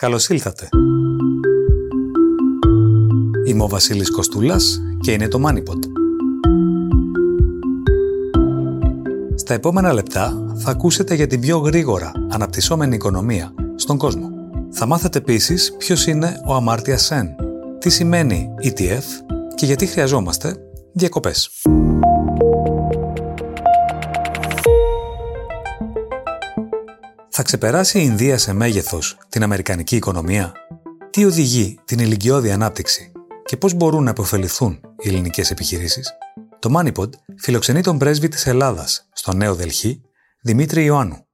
Καλώς ήλθατε. Είμαι ο Βασίλης Κοστούλας και είναι το MoneyPod. Στα επόμενα λεπτά θα ακούσετε για την πιο γρήγορα αναπτυσσόμενη οικονομία στον κόσμο. Θα μάθετε επίσης ποιος είναι ο Αμάρτιας Σεν, τι σημαίνει ETF και γιατί χρειαζόμαστε διακοπές. Θα ξεπεράσει η Ινδία σε μέγεθος την Αμερικανική οικονομία; Τι οδηγεί την ηλικιώδη ανάπτυξη; Και πώς μπορούν να επωφεληθούν οι ελληνικές επιχειρήσεις; Το MoneyPod φιλοξενεί τον πρέσβη της Ελλάδας στο Νέο Δελχή, Δημήτρη Ιωάννου.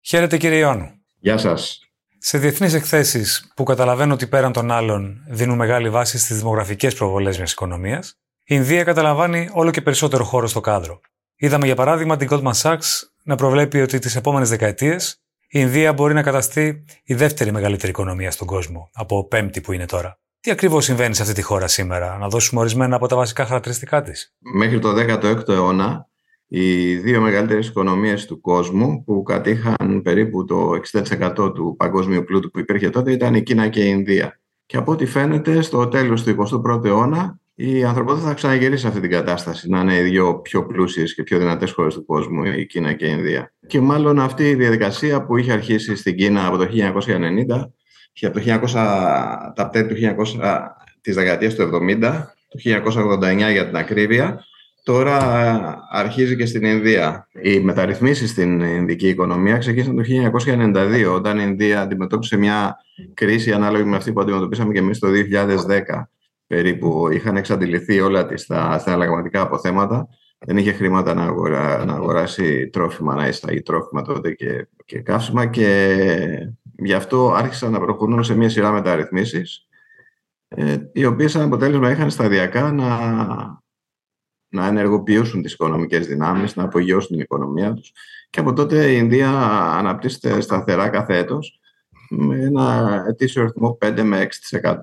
Χαίρετε κύριε Ιωάννου. Γεια σας. Σε διεθνείς εκθέσεις που καταλαβαίνω ότι πέραν των άλλων δίνουν μεγάλη βάση στις δημογραφικές προβολές μιας οικονομίας, η Ινδία καταλαμβάνει όλο και περισσότερο χώρο στο κάδρο. Είδαμε για παράδειγμα την Goldman Sachs να προβλέπει ότι τις επόμενες δεκαετίες η Ινδία μπορεί να καταστεί η δεύτερη μεγαλύτερη οικονομία στον κόσμο, από πέμπτη που είναι τώρα. Τι ακριβώς συμβαίνει σε αυτή τη χώρα σήμερα, να δώσουμε ορισμένα από τα βασικά χαρακτηριστικά της; Μέχρι το 16ο αιώνα, οι δύο μεγαλύτερες οικονομίες του κόσμου, που κατήχαν περίπου το 60% του παγκόσμιου πλούτου που υπήρχε τότε, ήταν η Κίνα και η Ινδία. Και από ό,τι φαίνεται, στο τέλος του 21ου αιώνα, η ανθρωπότητα θα ξαναγυρίσει σε αυτή την κατάσταση, να είναι οι δύο πιο πλούσιες και πιο δυνατές χώρες του κόσμου, η Κίνα και η Ινδία. Και μάλλον αυτή η διαδικασία που είχε αρχίσει στην Κίνα από το 1990 και από το 1900, τα τέλη του 1900, της δεκαετίας του 70, το 1989 για την ακρίβεια, τώρα αρχίζει και στην Ινδία. Οι μεταρρυθμίσεις στην Ινδική οικονομία ξεκίνησαν το 1992, όταν η Ινδία αντιμετώπισε μια κρίση ανάλογη με αυτή που αντιμετωπίσαμε και εμείς το 2010 περίπου. Είχαν εξαντληθεί όλα τις, τα, τα αποθέματα. Δεν είχε χρήματα να, αγορά, να αγοράσει τρόφιμα, να εισταγεί τρόφιμα τότε και, και καύσιμα και γι' αυτό άρχισαν να προχωρούν σε μια σειρά μεταρρυθμίσεις ε, οι οποίες σαν αποτέλεσμα είχαν σταδιακά να, να ενεργοποιήσουν τις οικονομικές δυνάμεις, να απογειώσουν την οικονομία τους και από τότε η Ινδία αναπτύσσεται σταθερά κάθε έτος με ένα ετήσιο ρυθμό 5 με 6%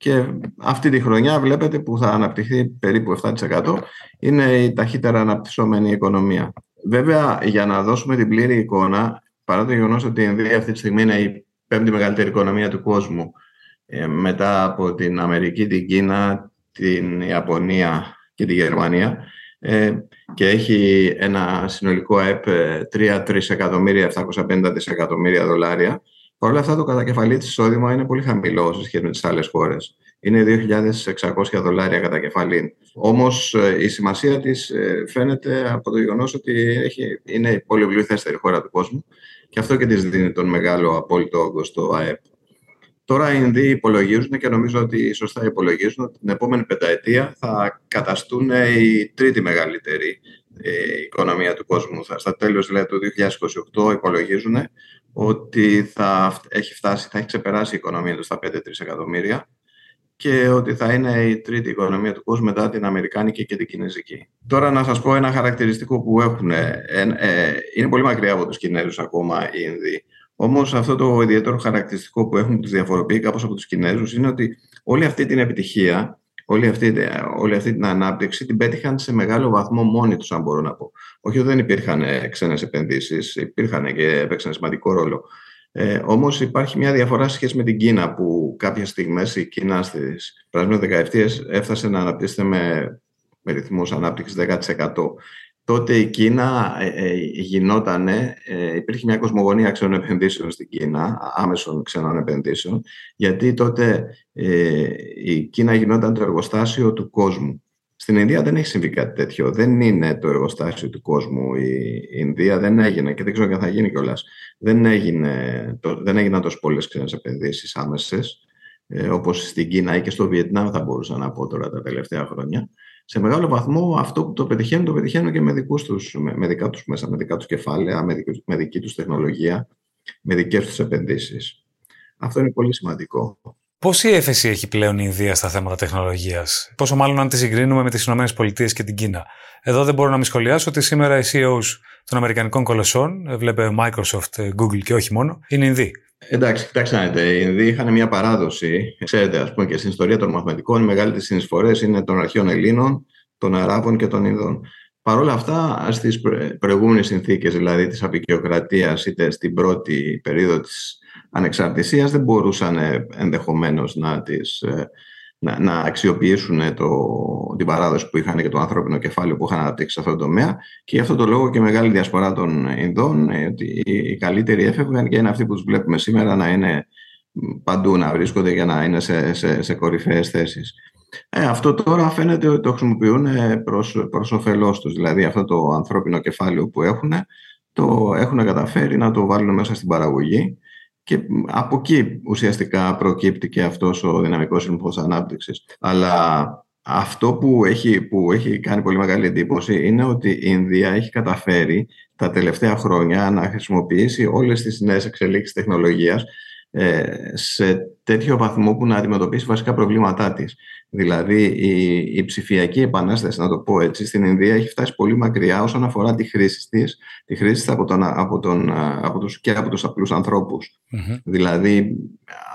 και αυτή τη χρονιά βλέπετε που θα αναπτυχθεί περίπου 7% είναι η ταχύτερα αναπτυσσόμενη οικονομία. Βέβαια, για να δώσουμε την πλήρη εικόνα, παρά το γεγονός ότι η Ινδία αυτή τη στιγμή είναι η πέμπτη μεγαλύτερη οικονομία του κόσμου, ε, μετά από την Αμερική, την Κίνα, την Ιαπωνία και τη Γερμανία, ε, και έχει ένα συνολικό ΑΕΠ 3-3.750 ε, δισεκατομμύρια δολάρια, Παρ' όλα αυτά, το κατακεφαλή της εισόδημα είναι πολύ χαμηλό σε σχέση με τις άλλες χώρες. Είναι 2.600 δολάρια κατά κεφαλή. Όμως ε, η σημασία της ε, φαίνεται από το γεγονός ότι έχει, είναι η πολυπληθέστερη χώρα του κόσμου και αυτό και της δίνει τον μεγάλο απόλυτο όγκο στο ΑΕΠ. Τώρα οι Ινδοί υπολογίζουν και νομίζω ότι σωστά υπολογίζουν ότι την επόμενη πενταετία θα καταστούν η τρίτη μεγαλύτερη ε, οικονομία του κόσμου. Στα τέλος δηλαδή, του 2028 υπολογίζουν ότι θα έχει φτάσει, θα έχει ξεπεράσει η οικονομία του στα 5-3 εκατομμύρια και ότι θα είναι η τρίτη οικονομία του κόσμου μετά την Αμερικάνικη και την Κινέζικη. Τώρα να σας πω ένα χαρακτηριστικό που έχουν. Ε, ε, είναι πολύ μακριά από τους Κινέζους ακόμα οι Ινδοί. Όμως αυτό το ιδιαίτερο χαρακτηριστικό που έχουν που τους διαφοροποιεί κάπως από τους Κινέζους είναι ότι όλη αυτή την επιτυχία όλη αυτή, όλη αυτή την ανάπτυξη την πέτυχαν σε μεγάλο βαθμό μόνοι τους, αν μπορώ να πω. Όχι ότι δεν υπήρχαν ε, ξένες επενδύσεις, υπήρχαν και έπαιξαν σημαντικό ρόλο. Ε, Όμως υπάρχει μια διαφορά σε σχέση με την Κίνα, που κάποιες στιγμές η Κίνα στις περασμένες δεκαετίες έφτασε να αναπτύσσεται με, με ρυθμούς ανάπτυξης 10% τότε η Κίνα ε, ε, γινόταν, ε, υπήρχε μια κοσμογονία ξένων επενδύσεων στην Κίνα, άμεσων ξένων επενδύσεων, γιατί τότε ε, η Κίνα γινόταν το εργοστάσιο του κόσμου. Στην Ινδία δεν έχει συμβεί κάτι τέτοιο. Δεν είναι το εργοστάσιο του κόσμου. Η Ινδία δεν έγινε και δεν ξέρω αν θα γίνει κιόλας. Δεν, έγινε, δεν έγιναν τόσο πολλές ξένες επενδύσεις άμεσες, ε, όπως στην Κίνα ή και στο Βιετνάμ, θα μπορούσα να πω τώρα τα τελευταία χρόνια σε μεγάλο βαθμό αυτό που το πετυχαίνουν, το πετυχαίνουν και με, δικούς τους, με, με δικά τους μέσα, με δικά τους κεφάλαια, με, δική, με δική τους τεχνολογία, με δικές τους επενδύσεις. Αυτό είναι πολύ σημαντικό. Πόση έφεση έχει πλέον η Ινδία στα θέματα τεχνολογίας, Πόσο μάλλον αν τη συγκρίνουμε με τις ΗΠΑ και την Κίνα; Εδώ δεν μπορώ να μην σχολιάσω ότι σήμερα οι CEOs των Αμερικανικών κολοσσών, βλέπε Microsoft, Google και όχι μόνο, είναι Ινδοί. Εντάξει, κοιτάξτε να δείτε. Οι Ινδοί είχαν μια παράδοση. Ξέρετε, ας πούμε και στην ιστορία των μαθηματικών, οι μεγαλύτερε συνεισφορές είναι των αρχαίων Ελλήνων, των Αράβων και των Ινδών. Παρ' όλα αυτά, στις προηγούμενες συνθήκες, δηλαδή της απεικιοκρατίας, είτε στην πρώτη περίοδο της ανεξαρτησίας δεν μπορούσαν ε, ενδεχομένως να τις να, να αξιοποιήσουν το, την παράδοση που είχαν και το ανθρώπινο κεφάλαιο που είχαν αναπτύξει σε αυτό το τομέα. Και γι' αυτό το λόγο και η μεγάλη διασπορά των Ινδών, ότι οι καλύτεροι έφευγαν και είναι αυτοί που τους βλέπουμε σήμερα να είναι παντού, να βρίσκονται για να είναι σε, σε, σε κορυφαίες θέσεις. Ε, αυτό τώρα φαίνεται ότι το χρησιμοποιούν προς, προς όφελός τους. Δηλαδή αυτό το ανθρώπινο κεφάλαιο που έχουν, το έχουν καταφέρει να το βάλουν μέσα στην παραγωγή και από εκεί ουσιαστικά προκύπτει και αυτός ο δυναμικός ρυθμός ανάπτυξης. Αλλά αυτό που έχει, που έχει κάνει πολύ μεγάλη εντύπωση είναι ότι η Ινδία έχει καταφέρει τα τελευταία χρόνια να χρησιμοποιήσει όλες τις νέες εξελίξεις τεχνολογίας ε, σε τέτοιο βαθμό που να αντιμετωπίσει βασικά προβλήματά της. Δηλαδή η, η ψηφιακή επανάσταση, να το πω έτσι, στην Ινδία έχει φτάσει πολύ μακριά όσον αφορά τη χρήση της, τη χρήση της από, τον, από, τον, από τους, και από τους απλούς Δηλαδή,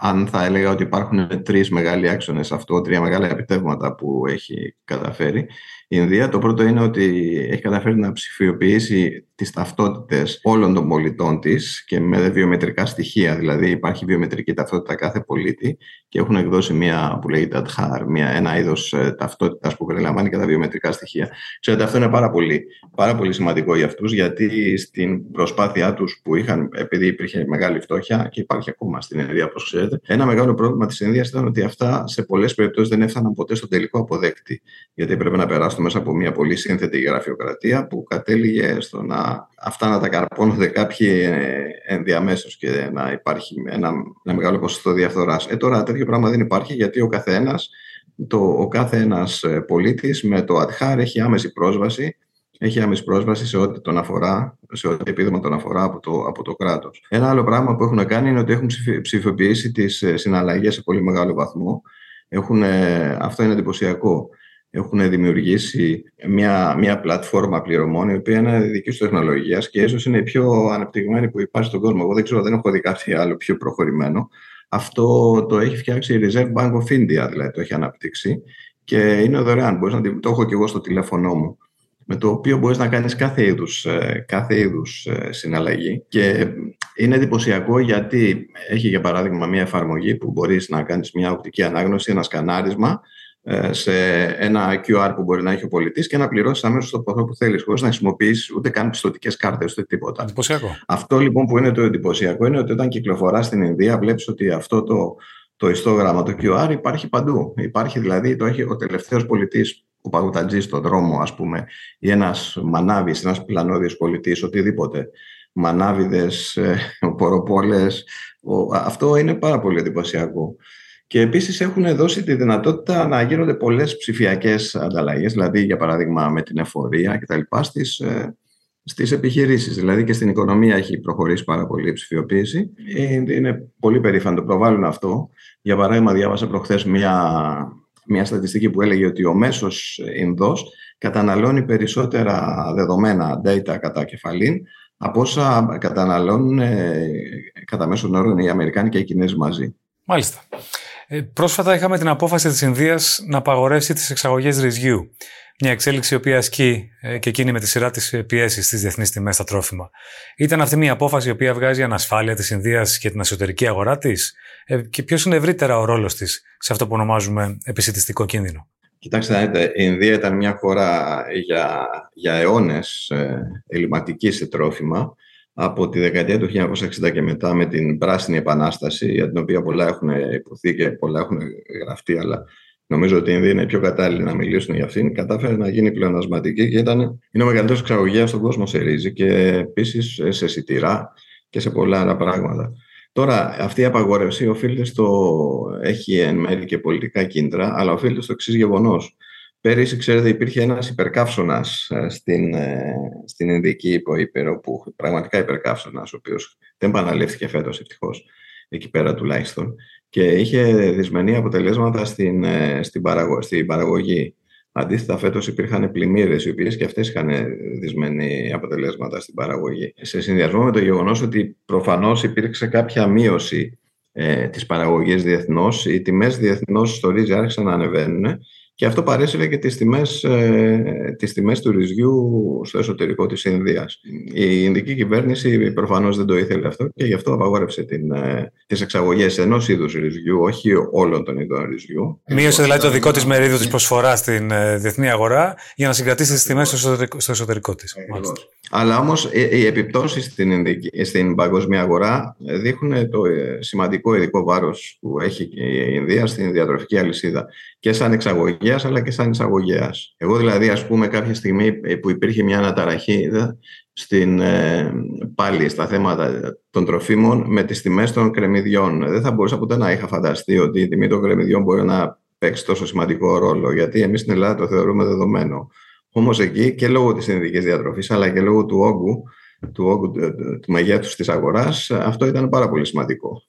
αν θα έλεγα ότι υπάρχουν τρεις μεγάλοι άξονες αυτό, τρία μεγάλα επιτεύγματα που έχει καταφέρει, η Ινδία το πρώτο είναι ότι έχει καταφέρει να ψηφιοποιήσει τις ταυτότητες όλων των πολιτών της και με βιομετρικά στοιχεία. Δηλαδή υπάρχει βιομετρική ταυτότητα κάθε πολίτη πολίτη και έχουν εκδώσει μια που λέγεται Adhar, μια, ένα είδος ε, ταυτότητας που περιλαμβάνει και τα βιομετρικά στοιχεία. Ξέρετε, αυτό είναι πάρα πολύ, πάρα πολύ σημαντικό για αυτούς γιατί στην προσπάθειά τους που είχαν, επειδή υπήρχε μεγάλη φτώχεια και υπάρχει ακόμα στην Ινδία όπως ξέρετε, ένα μεγάλο πρόβλημα της Ινδίας ήταν ότι αυτά σε πολλές περιπτώσεις δεν έφταναν ποτέ στον τελικό αποδέκτη γιατί έπρεπε να περάσουν μέσα από μια πολύ σύνθετη γραφειοκρατία που κατέληγε στο να αυτά να τα καρπώνονται κάποιοι ε, ενδιαμέσως και να υπάρχει ένα, ένα μεγάλο ποσοστό διαφθοράς. Ε, τώρα τέτοιο πράγμα δεν υπάρχει γιατί ο καθένας το, ο κάθε ένας ε, πολίτης με το ΑΤΧΑΡ έχει άμεση πρόσβαση έχει άμεση πρόσβαση σε ό,τι τον αφορά, σε ό,τι επίδομα τον αφορά από το, από το κράτος. Ένα άλλο πράγμα που έχουν κάνει είναι ότι έχουν ψηφιοποιήσει τις ε, συναλλαγές σε πολύ μεγάλο βαθμό. Έχουν, αυτό είναι εντυπωσιακό έχουν δημιουργήσει μια, μια πλατφόρμα πληρωμών, η οποία είναι δική τους τεχνολογίας και ίσως είναι η πιο αναπτυγμένη που υπάρχει στον κόσμο. Εγώ δεν ξέρω, δεν έχω δει κάτι άλλο πιο προχωρημένο. Αυτό το έχει φτιάξει η Reserve Bank of India, δηλαδή το έχει αναπτύξει και είναι δωρεάν. Μπορείς να, το έχω και εγώ στο τηλέφωνό μου με το οποίο μπορείς να κάνεις κάθε είδους, ε, κάθε είδους ε, συναλλαγή και είναι εντυπωσιακό γιατί έχει για παράδειγμα μια εφαρμογή που μπορείς να κάνεις μια οπτική ανάγνωση, ένα σκανάρισμα ε, σε ένα QR που μπορεί να έχει ο πολιτής και να πληρώσεις αμέσως το ποσό που θέλεις, χωρίς να χρησιμοποιήσει ούτε καν πιστοτικές κάρτες ούτε τίποτα. Εντυπωσιακό. Αυτό λοιπόν που είναι το εντυπωσιακό είναι ότι όταν κυκλοφορά στην Ινδία, βλέπεις ότι αυτό το, το ιστόγραμμα, το QR, υπάρχει παντού. Υπάρχει δηλαδή, το έχει ο τελευταίος πολιτής, ο παγουτατζή στον δρόμο, ας πούμε, ή ένας μανάβης, ένας πλανόδιο πολιτής, οτιδήποτε. Μανάβιδες, ε, ποροπόλες. Αυτό είναι πάρα πολύ εντυπωσιακό. Και επίσης έχουν δώσει τη δυνατότητα να γίνονται πολλές ψηφιακές ανταλλαγές, δηλαδή για παράδειγμα με την εφορία κτλ. στις, ε, στις επιχειρήσεις. Δηλαδή και στην οικονομία έχει προχωρήσει πάρα πολύ η ψηφιοποίηση. Είναι πολύ περήφανο το προβάλλουν αυτό. Για παράδειγμα διάβασα προχθές μια, μια στατιστική που έλεγε ότι ο μέσος Ινδός καταναλώνει περισσότερα δεδομένα data κατά κεφαλήν από όσα καταναλώνουν ε, κατά μέσον όρο οι Αμερικάνοι και οι Κινέζοι μαζί. Μάλιστα. Ε, πρόσφατα είχαμε την απόφαση της Ινδίας να απαγορεύσει τις εξαγωγές ρυζιού. Μια εξέλιξη η οποία ασκεί ε, και εκείνη με τη σειρά της πιέσεις στις διεθνείς τιμές στα τρόφιμα. Ήταν αυτή μια απόφαση η οποία βγάζει ανασφάλεια της Ινδίας και την εσωτερική αγορά της, ε, και ποιος είναι ευρύτερα ο ρόλος της σε αυτό που ονομάζουμε επισητιστικό κίνδυνο; Κοιτάξτε, η Ινδία ήταν μια χώρα για, για αιώνες ελληματική σε τρόφιμα από τη δεκαετία του 1960 και μετά με την Πράσινη Επανάσταση, για την οποία πολλά έχουν υποθεί και πολλά έχουν γραφτεί, αλλά νομίζω ότι οι Ινδοί είναι πιο κατάλληλοι να μιλήσουν για αυτήν, κατάφερε να γίνει πλεονασματική και ήταν, είναι ο μεγαλύτερος εξαγωγέας στον κόσμο σε ρύζι και επίσης σε σιτηρά και σε πολλά άλλα πράγματα. Τώρα, αυτή η απαγόρευση οφείλεται στο. έχει εν μέρει και πολιτικά κίνητρα, αλλά οφείλεται στο εξής γεγονός. Πέρυσι, ξέρετε, υπήρχε ένας υπερκαύσωνας ε, στην, ε, στην Ινδική υποήπειρο, που πραγματικά υπερκαύσωνας, ο οποίος δεν επαναλήφθηκε φέτος ευτυχώς, εκεί πέρα τουλάχιστον, και είχε δυσμενή αποτελέσματα στην, ε, στην, παραγω, στην παραγωγή. Αντίθετα, φέτος υπήρχαν πλημμύρες, οι οποίες και αυτές είχαν δυσμενή αποτελέσματα στην παραγωγή. Σε συνδυασμό με το γεγονός ότι προφανώς υπήρξε κάποια μείωση ε, της παραγωγής διεθνώς, οι τιμές διεθνώς στο ρύζι άρχισαν να ανεβαίνουν Και αυτό παρέσυρε και τις τιμές, ε, τις τιμές του ρυζιού στο εσωτερικό της Ινδίας. Η Ινδική κυβέρνηση προφανώς δεν το ήθελε αυτό και γι' αυτό απαγόρευσε την, ε, τις εξαγωγές ενός είδους ρυζιού, όχι όλων των ειδών ρυζιού. Μείωσε δηλαδή το δικό της μερίδιο της προσφοράς στην ε, διεθνή αγορά για να συγκρατήσει τις τιμές στο εσωτερικό, στο εσωτερικό της. Αλλά όμως οι επιπτώσεις στην, στην παγκόσμια αγορά δείχνουν το σημαντικό ειδικό βάρος που έχει η Ινδία στην διατροφική αλυσίδα και σαν εξαγωγέας αλλά και σαν εισαγωγέας. Εγώ δηλαδή ας πούμε κάποια στιγμή που υπήρχε μια αναταραχή στην, ε, πάλι στα θέματα των τροφίμων με τις τιμές των κρεμμυδιών. Δεν θα μπορούσα ποτέ να είχα φανταστεί ότι η τιμή των κρεμμυδιών μπορεί να παίξει τόσο σημαντικό ρόλο γιατί εμείς στην Ελλάδα το θεωρούμε δεδομένο. Όμως εκεί και λόγω της συνδικής διατροφής αλλά και λόγω του όγκου του, όγκου, του μεγέθους της αγοράς αυτό ήταν πάρα πολύ σημαντικό.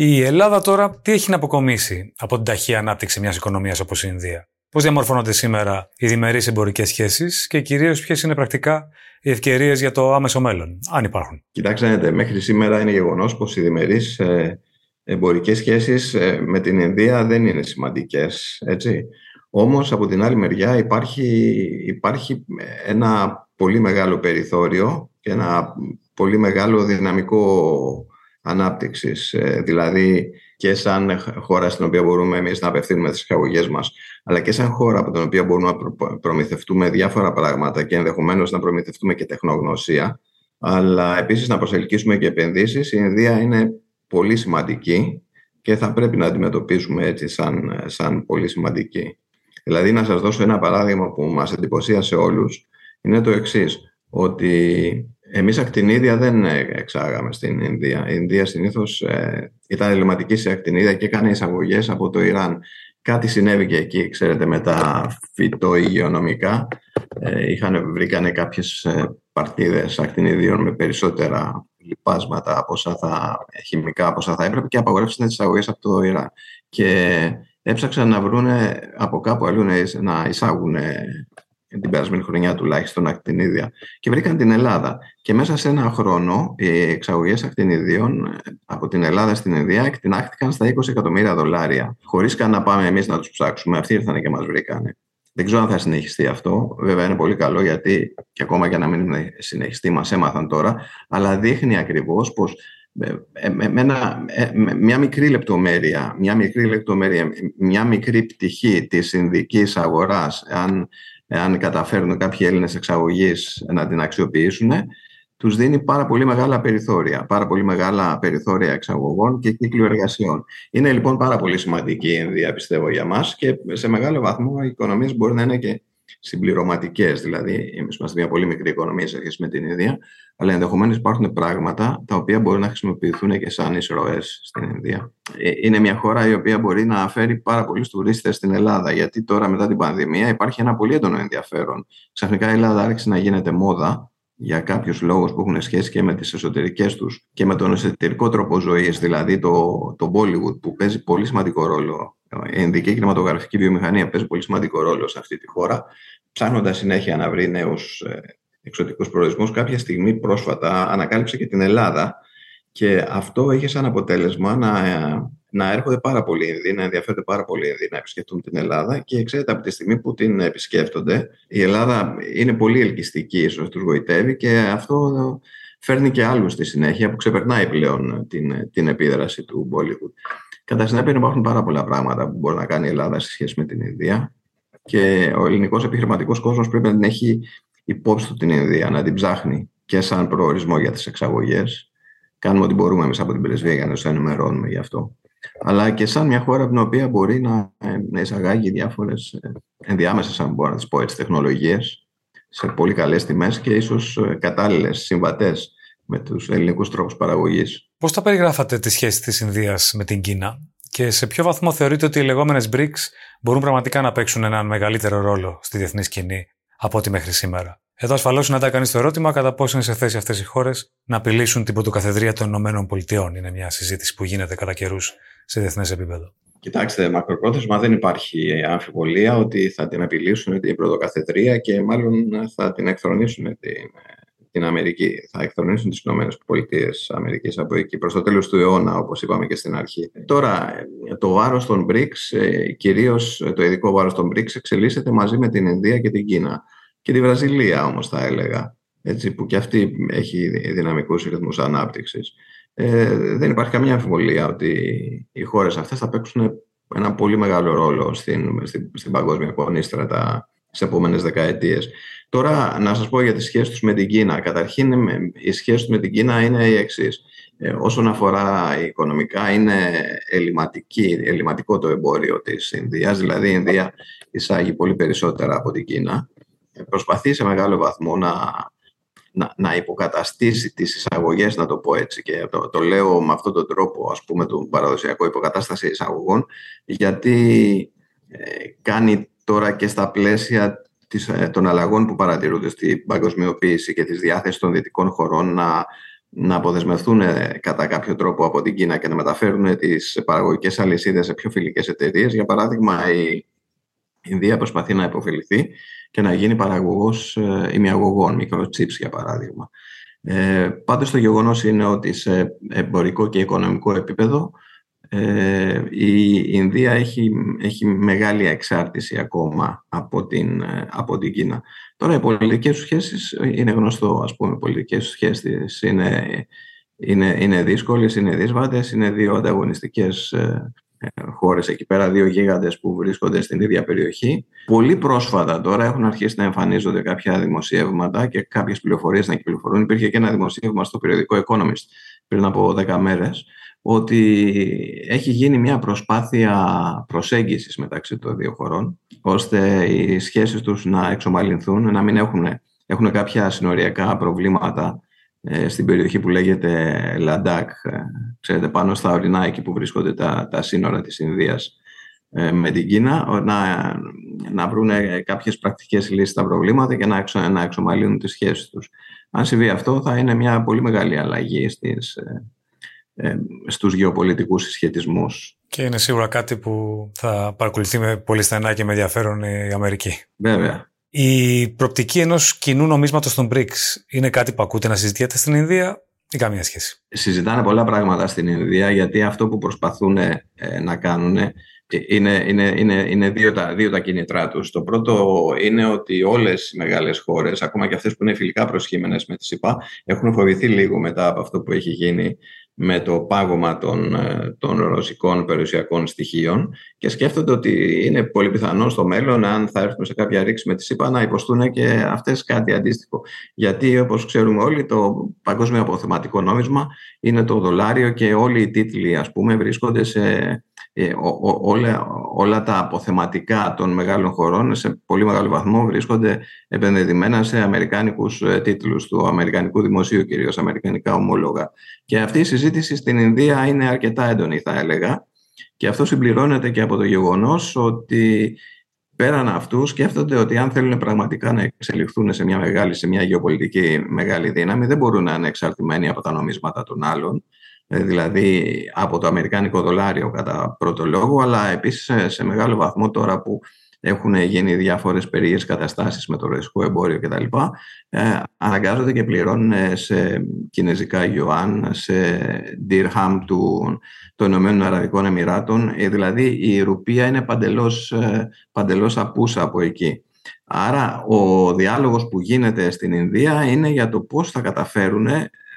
Η Ελλάδα τώρα τι έχει να αποκομίσει από την ταχεία ανάπτυξη μιας οικονομίας όπως η Ινδία; Πώς διαμορφώνονται σήμερα οι διμερείς εμπορικές σχέσεις και κυρίως ποιες είναι πρακτικά οι ευκαιρίες για το άμεσο μέλλον, αν υπάρχουν; Κοιτάξτε, μέχρι σήμερα είναι γεγονός πως οι διμερείς ε, εμπορικές σχέσεις ε, με την Ινδία δεν είναι σημαντικές. Όμως από την άλλη μεριά υπάρχει, υπάρχει ένα πολύ μεγάλο περιθώριο και ένα πολύ μεγάλο δυναμικό ανάπτυξης. Ε, δηλαδή και σαν χώρα στην οποία μπορούμε εμείς να απευθύνουμε τις εισαγωγές μας, αλλά και σαν χώρα από την οποία μπορούμε να προμηθευτούμε διάφορα πράγματα και ενδεχομένως να προμηθευτούμε και τεχνογνωσία, αλλά επίσης να προσελκύσουμε και επενδύσεις. Η Ινδία είναι πολύ σημαντική και θα πρέπει να αντιμετωπίσουμε έτσι σαν, σαν πολύ σημαντική. Δηλαδή να σας δώσω ένα παράδειγμα που μας εντυπωσίασε όλους, είναι το εξής, ότι εμείς ακτινίδια δεν εξάγαμε στην Ινδία. Η Ινδία συνήθως ε, ήταν ελληματική σε ακτινίδια και έκανε εισαγωγές από το Ιράν. Κάτι συνέβη και εκεί, ξέρετε, με τα φυτο-υγειονομικά. Ε, είχαν, βρήκανε κάποιες ε, παρτίδες ακτινιδίων με περισσότερα λιπάσματα από θα, χημικά από όσα θα έπρεπε και απαγορεύσαν τις εισαγωγές από το Ιράν. Και έψαξαν να βρουν από κάπου αλλού να εισάγουν την περασμένη χρονιά τουλάχιστον ακτινίδια και βρήκαν την Ελλάδα. Και μέσα σε ένα χρόνο οι εξαγωγές ακτινιδίων ε, από την Ελλάδα στην Ινδία εκτινάχτηκαν στα 20 εκατομμύρια δολάρια. Χωρίς καν να πάμε εμείς να τους ψάξουμε. Αυτοί ήρθαν και μας βρήκανε. Δεν ξέρω αν θα συνεχιστεί αυτό. Βέβαια είναι πολύ καλό γιατί και ακόμα και να μην συνεχιστεί, μας έμαθαν τώρα. Αλλά δείχνει ακριβώς πως ε, ε, με, με, μια μικρή λεπτομέρεια, μια μικρή λεπτομέρεια, μια μικρή πτυχή της συνδικής αγοράς, αν εάν καταφέρουν κάποιοι Έλληνες εξαγωγείς να την αξιοποιήσουν, τους δίνει πάρα πολύ μεγάλα περιθώρια, πάρα πολύ μεγάλα περιθώρια εξαγωγών και κύκλου εργασιών. Είναι λοιπόν πάρα πολύ σημαντική η Ινδία, πιστεύω, για μας και σε μεγάλο βαθμό οι οικονομίες μπορεί να είναι και συμπληρωματικές. Δηλαδή, εμείς είμαστε μια πολύ μικρή οικονομία σε σχέση με την Ινδία, αλλά ενδεχομένως υπάρχουν πράγματα τα οποία μπορεί να χρησιμοποιηθούν και σαν εισρωές στην Ινδία. Ε, είναι μια χώρα η οποία μπορεί να φέρει πάρα πολλούς τουρίστες στην Ελλάδα, γιατί τώρα μετά την πανδημία υπάρχει ένα πολύ έντονο ενδιαφέρον. Ξαφνικά η Ελλάδα άρχισε να γίνεται μόδα για κάποιους λόγους που έχουν σχέση και με τις εσωτερικές τους και με τον εσωτερικό τρόπο ζωής, δηλαδή το, το Bollywood, που παίζει πολύ σημαντικό ρόλο. Η Ινδική κινηματογραφική βιομηχανία παίζει πολύ σημαντικό ρόλο σε αυτή τη χώρα, ψάχνοντας συνέχεια να βρει νέους ε, εξωτικούς προορισμούς. Κάποια στιγμή πρόσφατα ανακάλυψε και την Ελλάδα και αυτό είχε σαν αποτέλεσμα να να έρχονται πάρα πολλοί Ινδοί, να ενδιαφέρονται πάρα πολλοί Ινδοί να επισκεφτούν την Ελλάδα και ξέρετε από τη στιγμή που την επισκέφτονται η Ελλάδα είναι πολύ ελκυστική, ίσως τους γοητεύει και αυτό φέρνει και άλλους στη συνέχεια που ξεπερνάει πλέον την, την επίδραση του Bollywood. Κατά συνέπεια υπάρχουν πάρα πολλά πράγματα που μπορεί να κάνει η Ελλάδα σε σχέση με την Ινδία και ο ελληνικός επιχειρηματικός κόσμος πρέπει να την έχει υπόψη του την Ινδία, να την ψάχνει και σαν προορισμό για τις εξαγωγές. Κάνουμε ό,τι μπορούμε εμείς από την πρεσβεία για να τους ενημερώνουμε γι' αυτό αλλά και σαν μια χώρα από την οποία μπορεί να, ε, να εισαγάγει διάφορες ενδιάμεσες, αν μπορώ να τις πω έτσι, τεχνολογίες σε πολύ καλές τιμές και ίσως ε, κατάλληλες, συμβατές με τους ελληνικούς τρόπους παραγωγής. Πώς θα περιγράφατε τη σχέση της Ινδίας με την Κίνα και σε ποιο βαθμό θεωρείτε ότι οι λεγόμενες BRICS μπορούν πραγματικά να παίξουν έναν μεγαλύτερο ρόλο στη διεθνή σκηνή; Από ό,τι μέχρι σήμερα. Εδώ ασφαλώς συναντά κανεί το ερώτημα κατά πόσο είναι σε θέση αυτές οι χώρες να απειλήσουν την πρωτοκαθεδρία των ΗΠΑ. Είναι μια συζήτηση που γίνεται κατά καιρούς σε διεθνές επίπεδο. Κοιτάξτε, μακροπρόθεσμα δεν υπάρχει αμφιβολία ότι θα την απειλήσουν την πρωτοκαθεδρία και μάλλον θα την εκθρονήσουν την, την Αμερική, θα εκθρονήσουν τις Ηνωμένες Πολιτείες Αμερικής από εκεί προς το τέλος του αιώνα, όπως είπαμε και στην αρχή. Τώρα, το βάρος των BRICS, ε, κυρίως το ειδικό βάρος των BRICS, εξελίσσεται μαζί με την Ινδία και την Κίνα. Και τη Βραζιλία όμως θα έλεγα, έτσι, που και αυτή έχει δυναμικούς ρυθμούς ανάπτυξης. Ε, δεν υπάρχει καμία αμφιβολία ότι οι χώρες αυτές θα παίξουν ένα πολύ μεγάλο ρόλο στην, στην, στην παγκόσμια πονίστρα τα, τις επόμενες δεκαετίες. Τώρα, να σας πω για τις σχέσεις τους με την Κίνα. Καταρχήν, οι σχέσεις τους με την Κίνα είναι η εξής. Ε, όσον αφορά οικονομικά, είναι ελληματική, ελληματικό το εμπόριο της Ινδίας. Δηλαδή, η Ινδία εισάγει πολύ περισσότερα από την Κίνα. Ε, προσπαθεί σε μεγάλο βαθμό να, να, να υποκαταστήσει τις εισαγωγές, να το πω έτσι, και το, το λέω με αυτόν τον τρόπο, ας πούμε, του παραδοσιακό υποκατάσταση εισαγωγών, γιατί ε, κάνει τώρα και στα πλαίσια της, ε, των αλλαγών που παρατηρούνται στην παγκοσμιοποίηση και της διάθεσης των δυτικών χωρών να, να αποδεσμευτούν ε, κατά κάποιο τρόπο από την Κίνα και να μεταφέρουν τις παραγωγικές αλυσίδες σε πιο φιλικές εταιρείες. Για παράδειγμα, η Ινδία προσπαθεί να υποφεληθεί και να γίνει παραγωγός ε, ημιαγωγών, microchips για παράδειγμα. Ε, πάντως το γεγονός είναι ότι σε εμπορικό και οικονομικό επίπεδο ε, η Ινδία έχει, έχει μεγάλη εξάρτηση ακόμα από την, ε, από την Κίνα. Τώρα οι πολιτικές σχέσεις είναι γνωστό, ας πούμε, οι πολιτικές σχέσεις είναι, είναι, είναι δύσκολες, είναι δύσβατες, είναι δύο ανταγωνιστικές ε, χώρες εκεί πέρα, δύο γίγαντες που βρίσκονται στην ίδια περιοχή. Πολύ πρόσφατα τώρα έχουν αρχίσει να εμφανίζονται κάποια δημοσιεύματα και κάποιες πληροφορίες να κυκλοφορούν. Υπήρχε και ένα δημοσίευμα στο περιοδικό Economist πριν από 10 μέρες, ότι έχει γίνει μια προσπάθεια προσέγγισης μεταξύ των δύο χωρών, ώστε οι σχέσεις τους να εξομαλυνθούν, να μην έχουν, έχουν κάποια συνοριακά προβλήματα ε, στην περιοχή που λέγεται Λαντάκ, ε, ξέρετε, πάνω στα ορεινά εκεί που βρίσκονται τα, τα σύνορα της Ινδίας ε, με την Κίνα, να, να βρουν κάποιες πρακτικές λύσεις στα προβλήματα και να, εξο, να εξομαλύνουν τις σχέσεις τους. Αν συμβεί αυτό θα είναι μια πολύ μεγάλη αλλαγή στις, ε, στους γεωπολιτικούς συσχετισμούς. Και είναι σίγουρα κάτι που θα παρακολουθεί με πολύ στενά και με ενδιαφέρον η Αμερική. Βέβαια. Η προπτική ενός κοινού νομίσματος των BRICS είναι κάτι που ακούτε να συζητιέται στην Ινδία ή καμία σχέση; Συζητάνε πολλά πράγματα στην Ινδία γιατί αυτό που προσπαθούν ε, να κάνουν είναι, είναι, είναι, είναι δύο, τα, δύο τα κίνητρά τους. Το πρώτο είναι ότι όλες οι μεγάλες χώρες, ακόμα και αυτές που είναι φιλικά προσχήμενες με τη ΣΥΠΑ, έχουν φοβηθεί λίγο μετά από αυτό που έχει γίνει με το πάγωμα των, ε, των ρωσικών περιουσιακών στοιχείων και σκέφτονται ότι είναι πολύ πιθανό στο μέλλον, αν θα έρθουμε σε κάποια ρήξη με τη ΣΥΠΑ, να υποστούν και αυτές κάτι αντίστοιχο. Γιατί, όπως ξέρουμε όλοι, το παγκόσμιο αποθεματικό νόμισμα είναι το δολάριο και όλοι οι τίτλοι, ας πούμε, βρίσκονται σε ε, όλα, όλα τα αποθεματικά των μεγάλων χωρών σε πολύ μεγάλο βαθμό βρίσκονται επενδυμένα σε αμερικάνικους ε, τίτλους του αμερικανικού δημοσίου, κυρίως αμερικανικά ομόλογα. Και αυτή η συζήτηση στην Ινδία είναι αρκετά έντονη, θα έλεγα. Και αυτό συμπληρώνεται και από το γεγονός ότι πέραν αυτού σκέφτονται ότι αν θέλουν πραγματικά να εξελιχθούν σε μια μεγάλη, σε μια γεωπολιτική μεγάλη δύναμη, δεν μπορούν να είναι εξαρτημένοι από τα νομίσματα των άλλων ε, δηλαδή από το αμερικάνικο δολάριο κατά πρώτο λόγο, αλλά επίσης σε μεγάλο βαθμό τώρα που έχουν γίνει διάφορες περίεργες καταστάσεις με το ρωσικό εμπόριο κτλ. Ε, αναγκάζονται και πληρώνουν σε κινέζικα γιουάν, σε dirham του, των Ηνωμένων Αραβικών Εμμυράτων. Ε, δηλαδή η ρουπία είναι παντελώς, ε, παντελώς απούσα από εκεί. Άρα ο διάλογος που γίνεται στην Ινδία είναι για το πώς θα καταφέρουν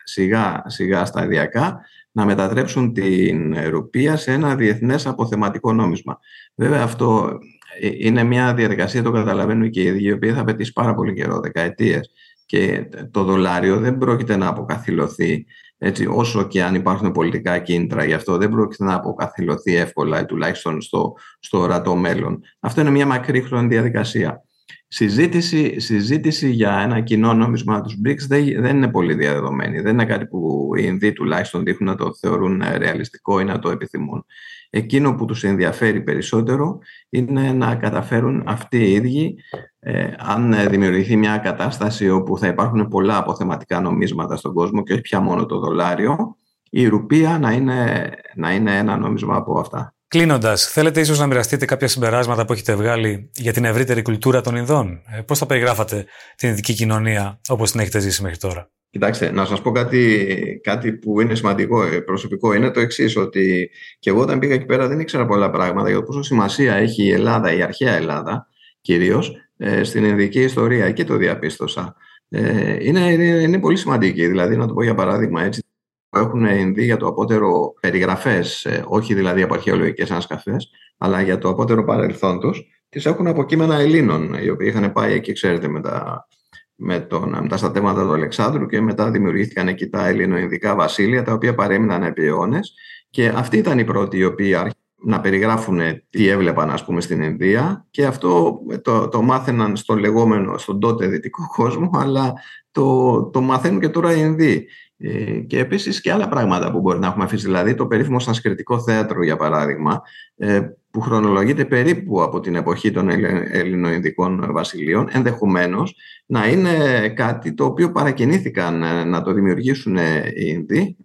σιγά σιγά σταδιακά να μετατρέψουν την ρουπία σε ένα διεθνές αποθεματικό νόμισμα. Βέβαια αυτό ε, είναι μια διαδικασία, το καταλαβαίνουν και οι ίδιοι, η οποία θα απαιτήσει πάρα πολύ καιρό, δεκαετίες. Και το δολάριο δεν πρόκειται να αποκαθιλωθεί έτσι, όσο και αν υπάρχουν πολιτικά κίνητρα γι' αυτό, δεν πρόκειται να αποκαθιλωθεί εύκολα, τουλάχιστον στο, στο ορατό μέλλον. Αυτό είναι μια μακρύ χρονική διαδικασία. Συζήτηση, συζήτηση για ένα κοινό νόμισμα τους BRICS δεν, δεν είναι πολύ διαδεδομένη. Δεν είναι κάτι που οι Ινδοί τουλάχιστον δείχνουν να το θεωρούν ρεαλιστικό ή να το επιθυμούν. Εκείνο που τους ενδιαφέρει περισσότερο είναι να καταφέρουν αυτοί οι ίδιοι, ε, αν δημιουργηθεί μια κατάσταση όπου θα υπάρχουν πολλά αποθεματικά νομίσματα στον κόσμο και όχι πια μόνο το δολάριο, η ρουπία να είναι, να είναι ένα νόμισμα από αυτά. Κλείνοντας, θέλετε ίσως να μοιραστείτε κάποια συμπεράσματα που έχετε βγάλει για την ευρύτερη κουλτούρα των Ινδών. Ε, Πώς θα περιγράφατε την ειδική κοινωνία όπως την έχετε ζήσει μέχρι τώρα; Κοιτάξτε, να σας πω κάτι, κάτι που είναι σημαντικό, ε, προσωπικό. Είναι το εξής ότι και εγώ όταν πήγα εκεί πέρα δεν ήξερα πολλά πράγματα για το πόσο σημασία έχει η Ελλάδα, η αρχαία Ελλάδα κυρίως, ε, στην ειδική ιστορία. Εκεί το διαπίστωσα. Είναι, είναι, είναι πολύ σημαντική. Δηλαδή, να το πω για παράδειγμα έτσι, έχουν Ινδοί για το απότερο περιγραφές, ε, όχι δηλαδή από αρχαιολογικές ανασκαφές, αλλά για το απότερο παρελθόν τους, τις έχουν από κείμενα Ελλήνων, οι οποίοι είχαν πάει εκεί, ξέρετε, με τα, με, τον, με τα στατέματα του Αλεξάνδρου και μετά δημιουργήθηκαν εκεί τα ελληνοειδικά βασίλεια, τα οποία παρέμειναν επί αιώνες. Και αυτοί ήταν οι πρώτοι οι οποίοι άρχισαν να περιγράφουν τι έβλεπαν ας πούμε στην Ινδία και αυτό το, το μάθαιναν στον λεγόμενο, στον τότε δυτικό κόσμο αλλά το, το μαθαίνουν και τώρα οι Ινδοί. Ε, και επίσης και άλλα πράγματα που μπορεί να έχουμε αφήσει. Δηλαδή το περίφημο σανσκριτικό θέατρο, για παράδειγμα, ε, που χρονολογείται περίπου από την εποχή των ελληνοειδικών βασιλείων, ενδεχομένως να είναι κάτι το οποίο παρακινήθηκαν ε, να το δημιουργήσουν οι Ινδοί,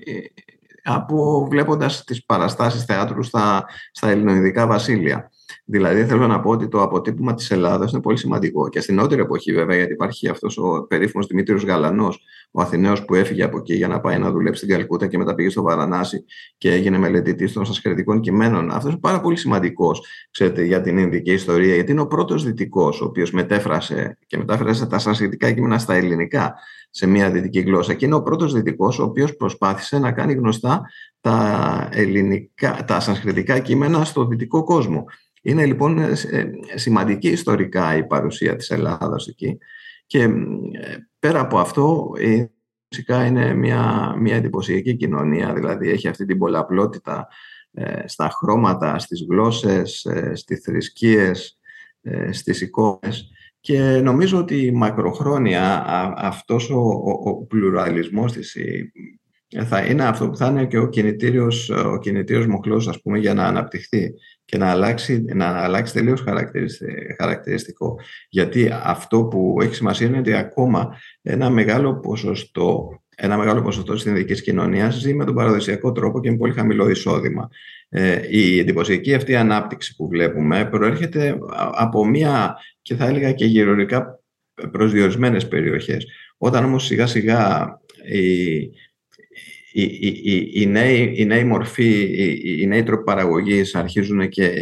από βλέποντας τις παραστάσεις θεάτρου στα, στα ελληνοειδικά βασίλεια. Δηλαδή, θέλω να πω ότι το αποτύπωμα της Ελλάδας είναι πολύ σημαντικό. Και στην νότερη εποχή, βέβαια, γιατί υπάρχει αυτός ο περίφημος Δημήτριος Γαλανός, ο Αθηναίος που έφυγε από εκεί για να πάει να δουλέψει στην Καλκούτα και μετά πήγε στο Βαρανάσι και έγινε μελετητής των σανσκριτικών κειμένων. Αυτός είναι πάρα πολύ σημαντικός για την Ινδική ιστορία, γιατί είναι ο πρώτος δυτικός, ο οποίος μετέφρασε και μετάφρασε τα σανσκριτικά κείμενα στα ελληνικά σε μια δυτική γλώσσα. Και είναι ο πρώτος δυτικός, ο οποίος προσπάθησε να κάνει γνωστά τα, ελληνικά, τα σανσκριτικά κείμενα στο δυτικό κόσμο. Είναι λοιπόν ε, ε, σημαντική ιστορικά η παρουσία της Ελλάδας εκεί και ε, πέρα από αυτό φυσικά είναι μια, μια εντυπωσιακή κοινωνία, δηλαδή έχει αυτή την πολλαπλότητα στα χρώματα, στις γλώσσες, στις θρησκείες, στις εικόνες και νομίζω ότι μακροχρόνια αυτός ο, ο, ο πλουραλισμός της, θα είναι αυτό που θα είναι και ο κινητήριος, ο κινητήριος μοχλός ας πούμε, για να αναπτυχθεί και να αλλάξει, να αλλάξει τελείως χαρακτηριστικό. Γιατί αυτό που έχει σημασία είναι ότι ακόμα ένα μεγάλο ποσοστό ένα μεγάλο ποσοστό της ειδική κοινωνίας ζει με τον παραδοσιακό τρόπο και με πολύ χαμηλό εισόδημα. Ε, η εντυπωσιακή αυτή ανάπτυξη που βλέπουμε προέρχεται από μία και θα έλεγα και γεωργικά προσδιορισμένες περιοχές. Όταν όμως σιγά σιγά η, οι, οι, οι, νέοι, οι νέοι μορφοί, οι, οι νέοι τρόποι παραγωγής αρχίζουν και,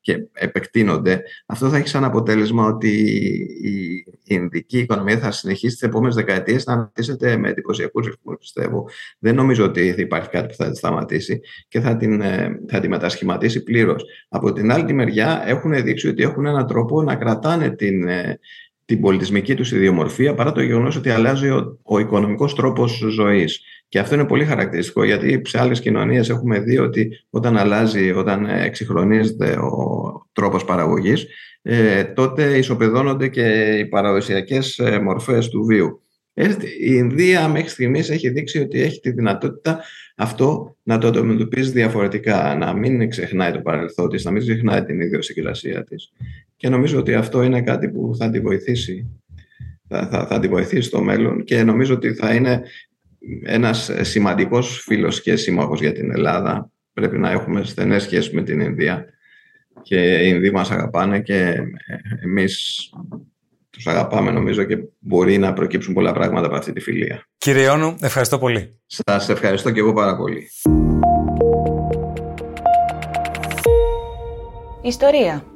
και επεκτείνονται, αυτό θα έχει σαν αποτέλεσμα ότι η Ινδική οικονομία θα συνεχίσει τις επόμενες δεκαετίες να αναπτύσσεται με εντυπωσιακούς ρυθμούς, πιστεύω. Δεν νομίζω ότι θα υπάρχει κάτι που θα τη σταματήσει και θα την, ε, θα τη μετασχηματίσει πλήρως. Από την άλλη τη μεριά, έχουν δείξει ότι έχουν έναν τρόπο να κρατάνε την, ε, την πολιτισμική τους ιδιομορφία παρά το γεγονός ότι αλλάζει ο, ο οικονομικός τρόπος ζωής. Και αυτό είναι πολύ χαρακτηριστικό γιατί σε άλλες κοινωνίες έχουμε δει ότι όταν αλλάζει, όταν εξυγχρονίζεται ο τρόπος παραγωγής, ε, τότε ισοπεδώνονται και οι παραδοσιακές ε, μορφές του βίου. Η Ινδία μέχρι στιγμής έχει δείξει ότι έχει τη δυνατότητα αυτό να το αντιμετωπίζει διαφορετικά, να μην ξεχνάει το παρελθόν της, να μην ξεχνάει την ιδιοσυγκρασία της. Και νομίζω ότι αυτό είναι κάτι που θα τη βοηθήσει. Θα, θα, θα τη βοηθήσει στο μέλλον και νομίζω ότι θα είναι ένας σημαντικός φίλος και σύμμαχος για την Ελλάδα. Πρέπει να έχουμε στενές σχέσεις με την Ινδία και οι Ινδοί μας αγαπάνε και εμείς τους αγαπάμε νομίζω και μπορεί να προκύψουν πολλά πράγματα από αυτή τη φιλία. Κύριε Ιώνου, ευχαριστώ πολύ. Σας ευχαριστώ και εγώ πάρα πολύ. Ιστορία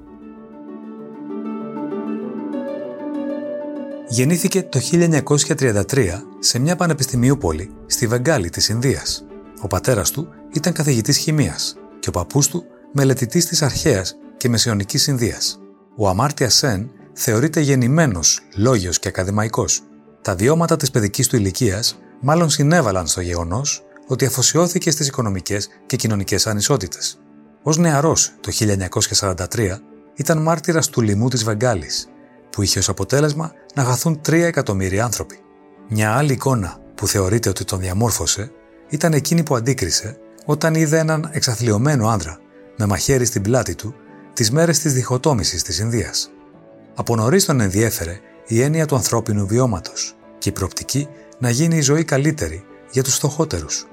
Γεννήθηκε το 1933 σε μια πανεπιστημίου πόλη στη Βεγγάλη της Ινδίας. Ο πατέρας του ήταν καθηγητής χημίας και ο παππούς του μελετητής της αρχαίας και μεσαιωνικής Ινδίας. Ο Αμάρτια Σεν θεωρείται γεννημένος, λόγιος και ακαδημαϊκός. Τα βιώματα της παιδικής του ηλικίας μάλλον συνέβαλαν στο γεγονός ότι αφοσιώθηκε στις οικονομικές και κοινωνικές ανισότητες. Ως νεαρός το 1943 ήταν μάρτυρας του λοιμού της Βεγγάλης που είχε ως αποτέλεσμα να χαθούν 3 εκατομμύρια άνθρωποι. Μια άλλη εικόνα που θεωρείται ότι τον διαμόρφωσε ήταν εκείνη που αντίκρισε όταν είδε έναν εξαθλειωμένο άνδρα με μαχαίρι στην πλάτη του τις μέρες της διχοτόμησης της Ινδίας. Από νωρίς τον ενδιέφερε η έννοια του ανθρώπινου βιώματος και η προοπτική να γίνει η ζωή καλύτερη για τους φτωχότερους.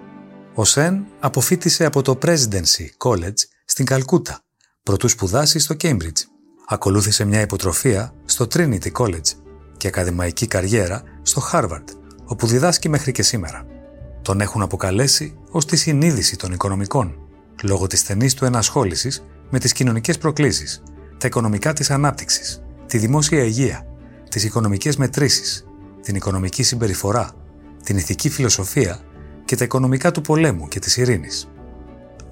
Ο Σεν αποφύτησε από το Presidency College στην Καλκούτα, πρωτού σπουδάσει στο Cambridge. Ακολούθησε μια υποτροφία στο Trinity College και ακαδημαϊκή καριέρα στο Harvard, όπου διδάσκει μέχρι και σήμερα. Τον έχουν αποκαλέσει ως τη συνείδηση των οικονομικών, λόγω της στενής του ενασχόλησης με τις κοινωνικές προκλήσεις, τα οικονομικά της ανάπτυξης, τη δημόσια υγεία, τις οικονομικές μετρήσεις, την οικονομική συμπεριφορά, την ηθική φιλοσοφία και τα οικονομικά του πολέμου και της ειρήνης.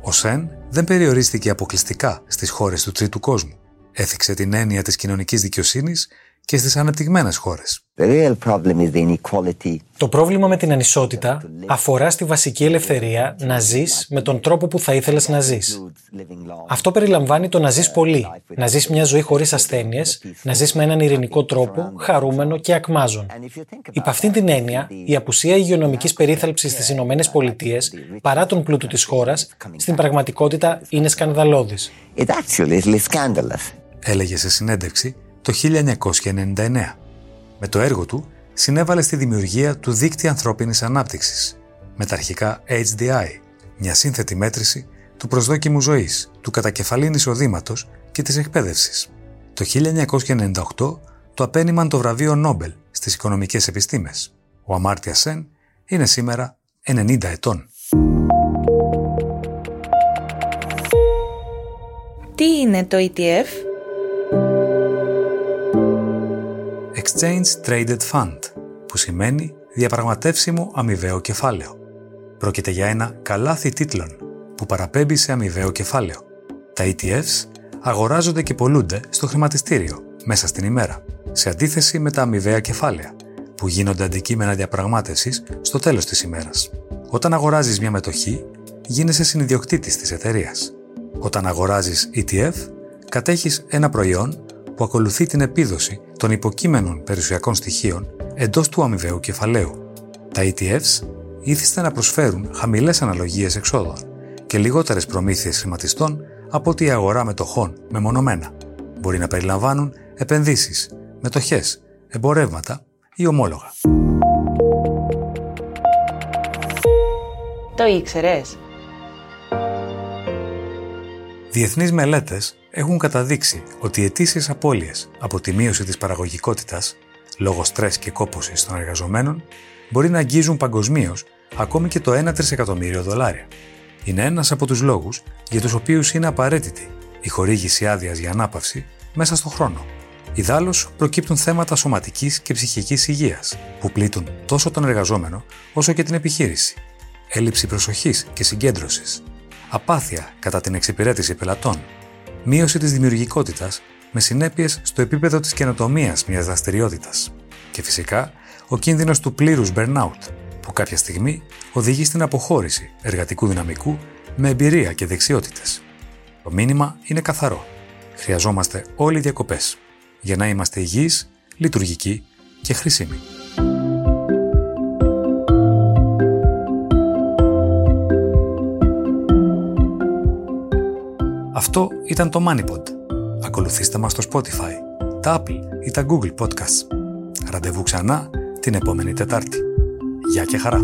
Ο Σεν δεν περιορίστηκε αποκλειστικά στις χώρες του τρίτου κόσμου. Έθιξε την έννοια της κοινωνικής δικαιοσύνης και στις αναπτυγμένες χώρες. Το πρόβλημα με την ανισότητα αφορά στη βασική ελευθερία να ζεις με τον τρόπο που θα ήθελες να ζεις. Αυτό περιλαμβάνει το να ζεις πολύ, να ζεις μια ζωή χωρίς ασθένειες, να ζεις με έναν ειρηνικό τρόπο, χαρούμενο και ακμάζον. Υπ' αυτήν την έννοια, η απουσία υγειονομικής περίθαλψης στις Ηνωμένες Πολιτείες, παρά τον πλούτο της χώρας, στην πραγματικότητα είναι σκανδαλώδης. Έλεγε σε συνέντευξη το 1999. Με το έργο του συνέβαλε στη δημιουργία του Δίκτυα Ανθρώπινης Ανάπτυξης, με τα αρχικά HDI, μια σύνθετη μέτρηση του προσδόκιμου ζωής, του κατακεφαλήν εισοδήματος και της εκπαίδευσης. Το 1998 του απένιμαν το βραβείο Νόμπελ στις οικονομικές επιστήμες. Ο Αμάρτια Σεν είναι σήμερα 90 ετών. Τι είναι το ETF? Exchange Traded Fund, που σημαίνει διαπραγματεύσιμο αμοιβαίο κεφάλαιο. Πρόκειται για ένα καλάθι τίτλων που παραπέμπει σε αμοιβαίο κεφάλαιο. Τα ETFs αγοράζονται και πολλούνται στο χρηματιστήριο μέσα στην ημέρα, σε αντίθεση με τα αμοιβαία κεφάλαια, που γίνονται αντικείμενα διαπραγμάτευσης στο τέλος της ημέρας. Όταν αγοράζεις μια μετοχή, γίνεσαι συνειδιοκτήτης της εταιρείας. Όταν αγοράζεις ETF, κατέχεις ένα προϊόν που ακολουθεί την επίδοση των υποκείμενων περιουσιακών στοιχείων εντός του αμοιβαίου κεφαλαίου. Τα ETFs ήθιστε να προσφέρουν χαμηλές αναλογίες εξόδων και λιγότερες προμήθειες χρηματιστών από ότι η αγορά μετοχών μεμονωμένα. Μπορεί να περιλαμβάνουν επενδύσεις, μετοχές, εμπορεύματα ή ομόλογα. Το ήξερες; Διεθνείς μελέτες έχουν καταδείξει ότι οι αιτήσεις απώλειες από τη μείωση της παραγωγικότητας λόγω στρες και κόπωσης των εργαζομένων μπορεί να αγγίζουν παγκοσμίως ακόμη και το 1 τρισεκατομμύριο δολάρια. Είναι ένας από τους λόγους για τους οποίους είναι απαραίτητη η χορήγηση άδειας για ανάπαυση μέσα στον χρόνο. Ιδάλω προκύπτουν θέματα σωματικής και ψυχικής υγείας που πλήττουν τόσο τον εργαζόμενο όσο και την επιχείρηση. Έλλειψη προσοχής και συγκέντρωσης. Απάθεια κατά την εξυπηρέτηση πελατών μείωση της δημιουργικότητας με συνέπειες στο επίπεδο της καινοτομίας μιας δραστηριότητας. Και φυσικά ο κίνδυνος του πλήρους burnout, που κάποια στιγμή οδηγεί στην αποχώρηση εργατικού δυναμικού με εμπειρία και δεξιότητες. Το μήνυμα είναι καθαρό. Χρειαζόμαστε όλοι διακοπές για να είμαστε υγιείς, λειτουργικοί και χρήσιμοι. Αυτό ήταν το MoneyPod. Ακολουθήστε μας στο Spotify, τα Apple ή τα Google Podcasts. Ραντεβού ξανά την επόμενη Τετάρτη. Γεια και χαρά!